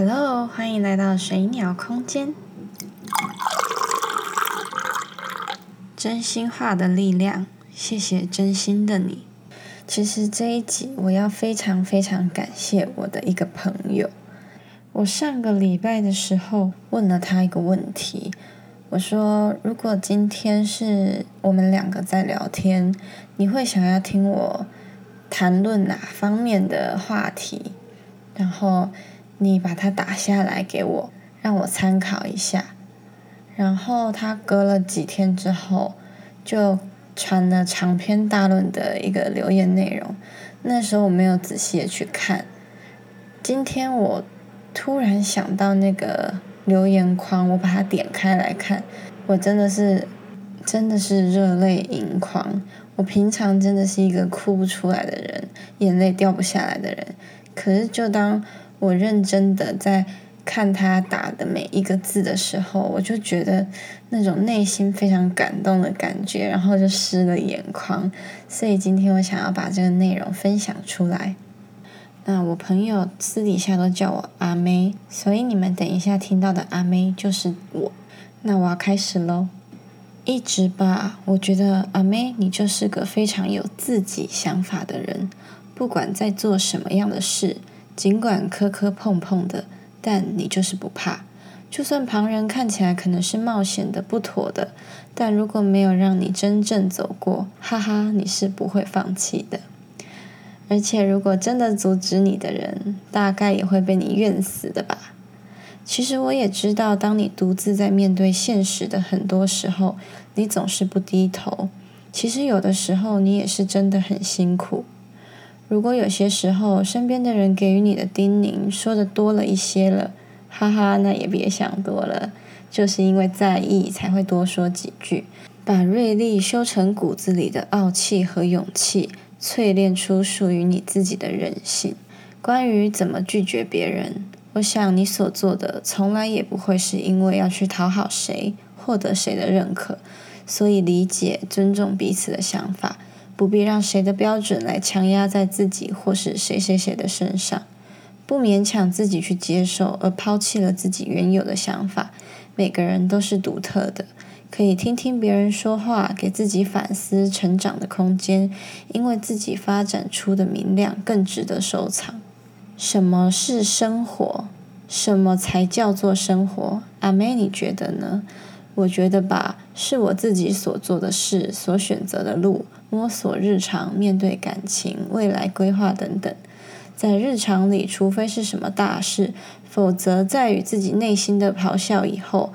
Hello，欢迎来到水鸟空间。真心话的力量，谢谢真心的你。其实这一集我要非常非常感谢我的一个朋友。我上个礼拜的时候问了他一个问题，我说：如果今天是我们两个在聊天，你会想要听我谈论哪方面的话题？然后。你把它打下来给我，让我参考一下。然后他隔了几天之后，就传了长篇大论的一个留言内容。那时候我没有仔细的去看。今天我突然想到那个留言框，我把它点开来看，我真的是真的是热泪盈眶。我平常真的是一个哭不出来的人，眼泪掉不下来的人。可是就当我认真的在看他打的每一个字的时候，我就觉得那种内心非常感动的感觉，然后就湿了眼眶。所以今天我想要把这个内容分享出来。那我朋友私底下都叫我阿妹，所以你们等一下听到的阿妹就是我。那我要开始喽。一直吧，我觉得阿妹你就是个非常有自己想法的人，不管在做什么样的事。尽管磕磕碰碰的，但你就是不怕。就算旁人看起来可能是冒险的、不妥的，但如果没有让你真正走过，哈哈，你是不会放弃的。而且，如果真的阻止你的人，大概也会被你怨死的吧。其实我也知道，当你独自在面对现实的很多时候，你总是不低头。其实有的时候，你也是真的很辛苦。如果有些时候身边的人给予你的叮咛说的多了一些了，哈哈，那也别想多了，就是因为在意才会多说几句，把锐利修成骨子里的傲气和勇气，淬炼出属于你自己的韧性。关于怎么拒绝别人，我想你所做的从来也不会是因为要去讨好谁，获得谁的认可，所以理解、尊重彼此的想法。不必让谁的标准来强压在自己或是谁谁谁的身上，不勉强自己去接受，而抛弃了自己原有的想法。每个人都是独特的，可以听听别人说话，给自己反思成长的空间，因为自己发展出的明亮更值得收藏。什么是生活？什么才叫做生活？阿妹，你觉得呢？我觉得吧，是我自己所做的事，所选择的路。摸索日常，面对感情、未来规划等等，在日常里，除非是什么大事，否则在与自己内心的咆哮以后，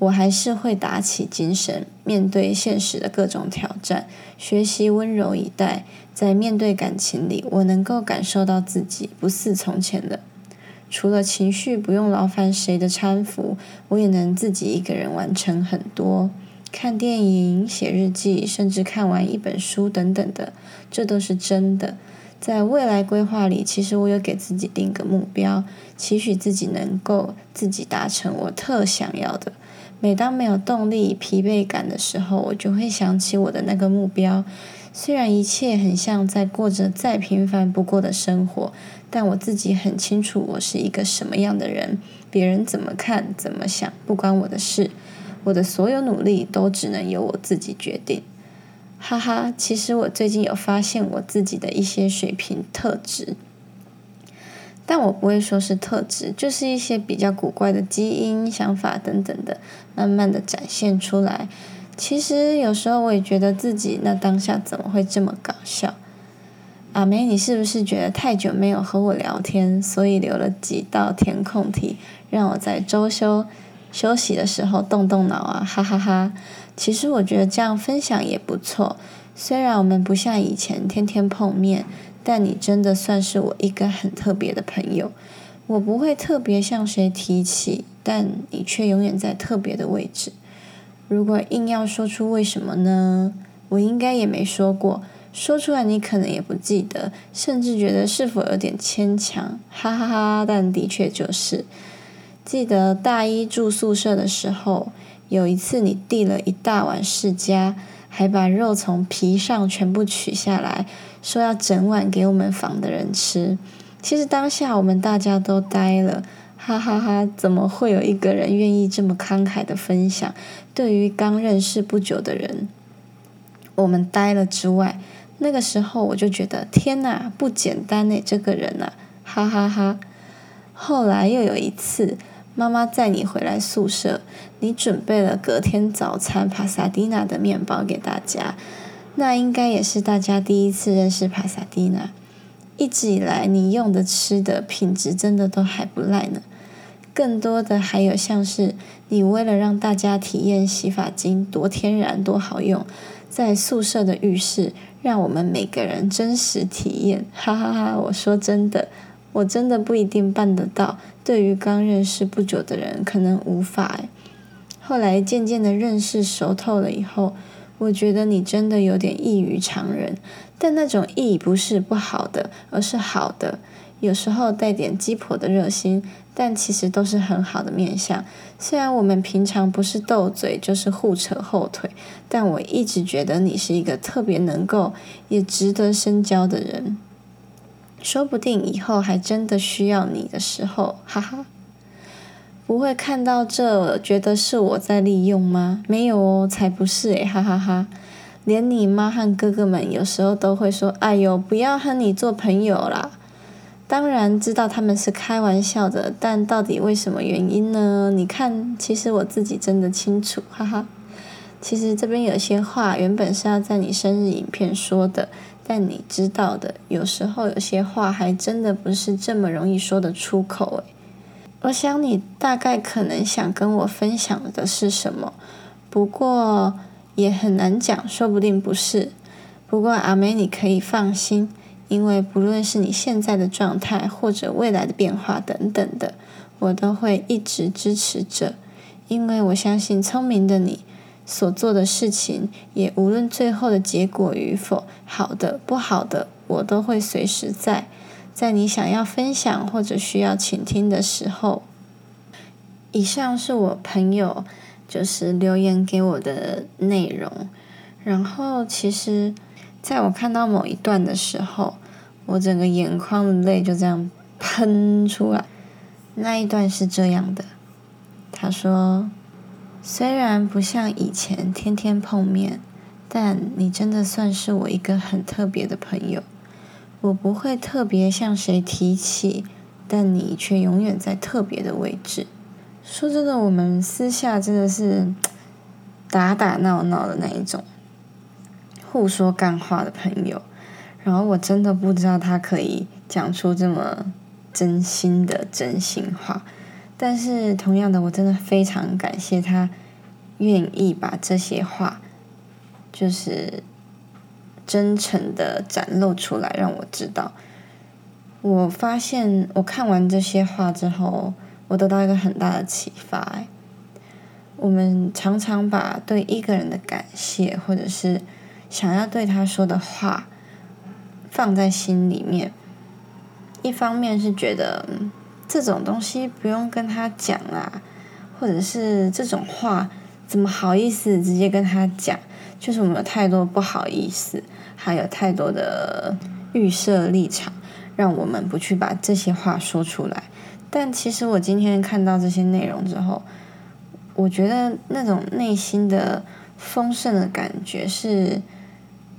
我还是会打起精神，面对现实的各种挑战，学习温柔以待。在面对感情里，我能够感受到自己不似从前了。除了情绪不用劳烦谁的搀扶，我也能自己一个人完成很多。看电影、写日记，甚至看完一本书等等的，这都是真的。在未来规划里，其实我有给自己定个目标，期许自己能够自己达成我特想要的。每当没有动力、疲惫感的时候，我就会想起我的那个目标。虽然一切很像在过着再平凡不过的生活，但我自己很清楚我是一个什么样的人。别人怎么看、怎么想，不关我的事。我的所有努力都只能由我自己决定，哈哈。其实我最近有发现我自己的一些水平特质，但我不会说是特质，就是一些比较古怪的基因、想法等等的，慢慢的展现出来。其实有时候我也觉得自己那当下怎么会这么搞笑？阿梅，你是不是觉得太久没有和我聊天，所以留了几道填空题，让我在周休？休息的时候动动脑啊，哈哈哈！其实我觉得这样分享也不错。虽然我们不像以前天天碰面，但你真的算是我一个很特别的朋友。我不会特别向谁提起，但你却永远在特别的位置。如果硬要说出为什么呢？我应该也没说过，说出来你可能也不记得，甚至觉得是否有点牵强，哈哈哈！但的确就是。记得大一住宿舍的时候，有一次你递了一大碗世家，还把肉从皮上全部取下来，说要整碗给我们房的人吃。其实当下我们大家都呆了，哈哈哈！怎么会有一个人愿意这么慷慨的分享？对于刚认识不久的人，我们呆了之外，那个时候我就觉得天哪，不简单呢，这个人呐，哈哈哈！后来又有一次，妈妈载你回来宿舍，你准备了隔天早餐帕萨蒂娜的面包给大家，那应该也是大家第一次认识帕萨蒂娜。一直以来，你用的吃的品质真的都还不赖呢。更多的还有像是你为了让大家体验洗发精多天然多好用，在宿舍的浴室让我们每个人真实体验，哈哈哈！我说真的，我真的不一定办得到。对于刚认识不久的人，可能无法。后来渐渐的认识熟透了以后，我觉得你真的有点异于常人。但那种异不是不好的，而是好的。有时候带点鸡婆的热心。但其实都是很好的面相。虽然我们平常不是斗嘴，就是互扯后腿，但我一直觉得你是一个特别能够，也值得深交的人。说不定以后还真的需要你的时候，哈哈。不会看到这觉得是我在利用吗？没有哦，才不是诶，哈哈哈。连你妈和哥哥们有时候都会说：“哎呦，不要和你做朋友啦。”当然知道他们是开玩笑的，但到底为什么原因呢？你看，其实我自己真的清楚，哈哈。其实这边有些话原本是要在你生日影片说的，但你知道的，有时候有些话还真的不是这么容易说得出口诶。我想你大概可能想跟我分享的是什么，不过也很难讲，说不定不是。不过阿梅，你可以放心。因为不论是你现在的状态，或者未来的变化等等的，我都会一直支持着。因为我相信聪明的你所做的事情，也无论最后的结果与否，好的不好的，我都会随时在，在你想要分享或者需要倾听的时候。以上是我朋友就是留言给我的内容，然后其实在我看到某一段的时候。我整个眼眶的泪就这样喷出来。那一段是这样的，他说：“虽然不像以前天天碰面，但你真的算是我一个很特别的朋友。我不会特别向谁提起，但你却永远在特别的位置。说真的，我们私下真的是打打闹闹的那一种，互说干话的朋友。”然后我真的不知道他可以讲出这么真心的真心话，但是同样的，我真的非常感谢他愿意把这些话就是真诚的展露出来，让我知道。我发现我看完这些话之后，我得到一个很大的启发。我们常常把对一个人的感谢，或者是想要对他说的话。放在心里面，一方面是觉得这种东西不用跟他讲啊，或者是这种话怎么好意思直接跟他讲？就是我们有太多不好意思，还有太多的预设立场，让我们不去把这些话说出来。但其实我今天看到这些内容之后，我觉得那种内心的丰盛的感觉是。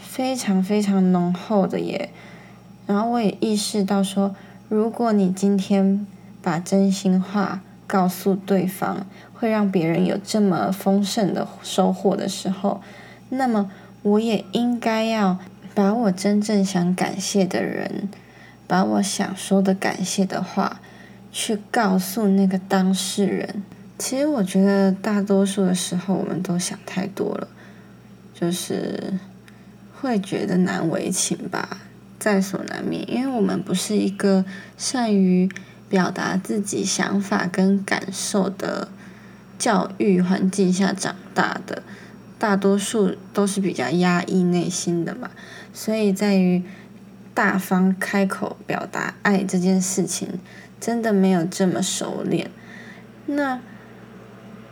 非常非常浓厚的耶，然后我也意识到说，如果你今天把真心话告诉对方，会让别人有这么丰盛的收获的时候，那么我也应该要把我真正想感谢的人，把我想说的感谢的话，去告诉那个当事人。其实我觉得大多数的时候，我们都想太多了，就是。会觉得难为情吧，在所难免，因为我们不是一个善于表达自己想法跟感受的教育环境下长大的，大多数都是比较压抑内心的嘛，所以在于大方开口表达爱这件事情，真的没有这么熟练。那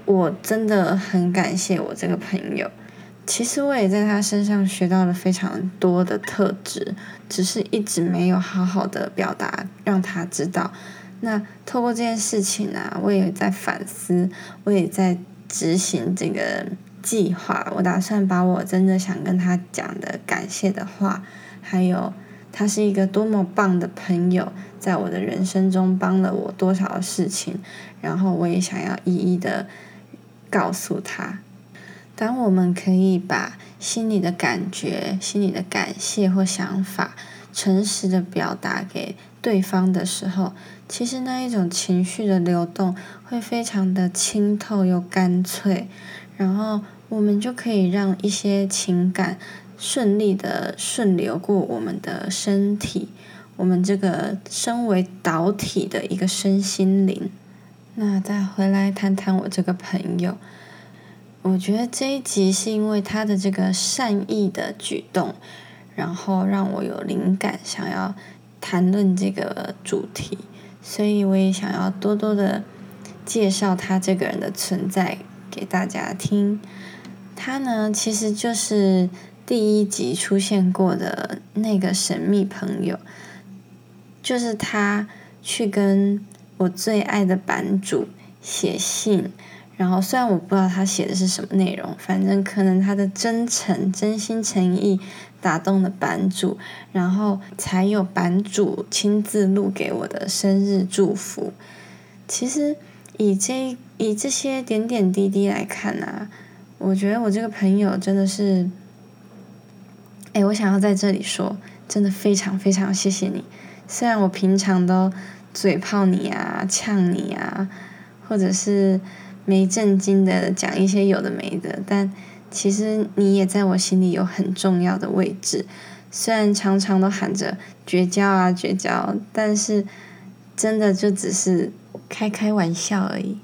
我真的很感谢我这个朋友。其实我也在他身上学到了非常多的特质，只是一直没有好好的表达让他知道。那透过这件事情啊，我也在反思，我也在执行这个计划。我打算把我真的想跟他讲的感谢的话，还有他是一个多么棒的朋友，在我的人生中帮了我多少事情，然后我也想要一一的告诉他。当我们可以把心里的感觉、心里的感谢或想法，诚实的表达给对方的时候，其实那一种情绪的流动会非常的清透又干脆，然后我们就可以让一些情感顺利的顺流过我们的身体，我们这个身为导体的一个身心灵。那再回来谈谈我这个朋友。我觉得这一集是因为他的这个善意的举动，然后让我有灵感，想要谈论这个主题，所以我也想要多多的介绍他这个人的存在给大家听。他呢，其实就是第一集出现过的那个神秘朋友，就是他去跟我最爱的版主写信。然后，虽然我不知道他写的是什么内容，反正可能他的真诚、真心诚意打动了版主，然后才有版主亲自录给我的生日祝福。其实，以这以这些点点滴滴来看啊，我觉得我这个朋友真的是，哎，我想要在这里说，真的非常非常谢谢你。虽然我平常都嘴炮你啊、呛你啊，或者是。没正经的讲一些有的没的，但其实你也在我心里有很重要的位置。虽然常常都喊着绝交啊绝交，但是真的就只是开开玩笑而已。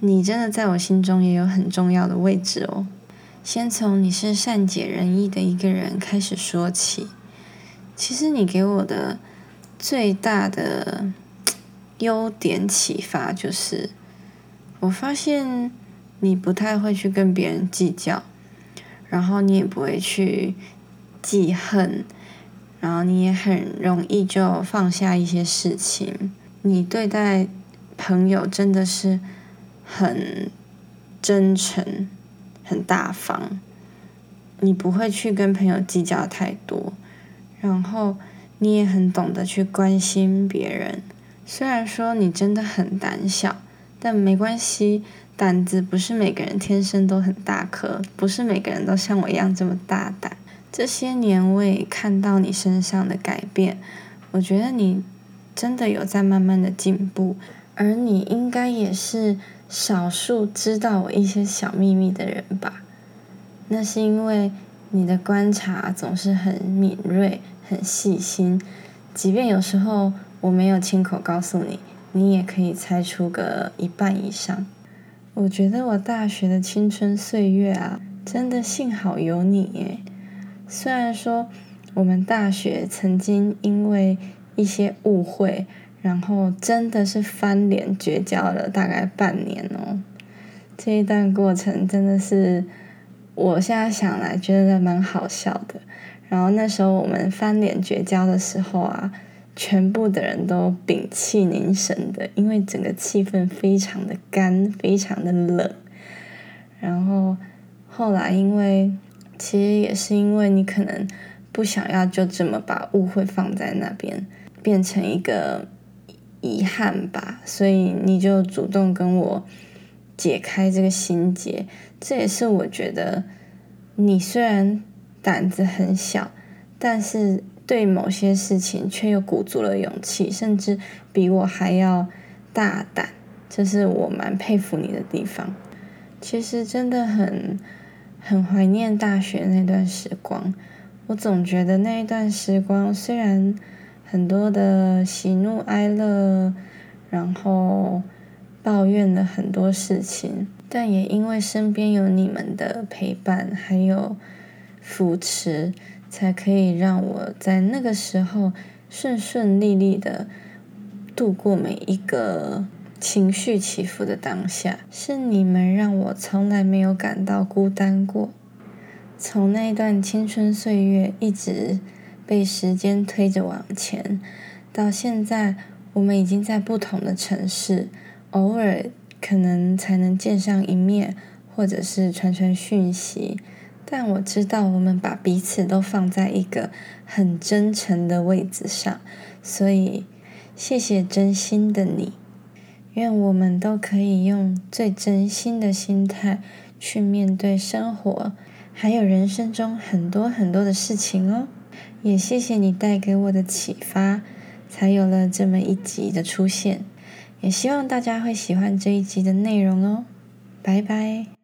你真的在我心中也有很重要的位置哦。先从你是善解人意的一个人开始说起。其实你给我的最大的优点启发就是。我发现你不太会去跟别人计较，然后你也不会去记恨，然后你也很容易就放下一些事情。你对待朋友真的是很真诚、很大方，你不会去跟朋友计较太多，然后你也很懂得去关心别人。虽然说你真的很胆小。但没关系，胆子不是每个人天生都很大颗，不是每个人都像我一样这么大胆。这些年我也看到你身上的改变，我觉得你真的有在慢慢的进步，而你应该也是少数知道我一些小秘密的人吧？那是因为你的观察总是很敏锐、很细心，即便有时候我没有亲口告诉你。你也可以猜出个一半以上。我觉得我大学的青春岁月啊，真的幸好有你耶。虽然说我们大学曾经因为一些误会，然后真的是翻脸绝交了大概半年哦。这一段过程真的是，我现在想来觉得蛮好笑的。然后那时候我们翻脸绝交的时候啊。全部的人都屏气凝神的，因为整个气氛非常的干，非常的冷。然后后来，因为其实也是因为你可能不想要就这么把误会放在那边，变成一个遗憾吧，所以你就主动跟我解开这个心结。这也是我觉得你虽然胆子很小，但是。对某些事情却又鼓足了勇气，甚至比我还要大胆，这是我蛮佩服你的地方。其实真的很很怀念大学那段时光，我总觉得那一段时光虽然很多的喜怒哀乐，然后抱怨了很多事情，但也因为身边有你们的陪伴，还有扶持。才可以让我在那个时候顺顺利利的度过每一个情绪起伏的当下。是你们让我从来没有感到孤单过。从那段青春岁月一直被时间推着往前，到现在我们已经在不同的城市，偶尔可能才能见上一面，或者是传传讯息。但我知道，我们把彼此都放在一个很真诚的位置上，所以谢谢真心的你。愿我们都可以用最真心的心态去面对生活，还有人生中很多很多的事情哦。也谢谢你带给我的启发，才有了这么一集的出现。也希望大家会喜欢这一集的内容哦。拜拜。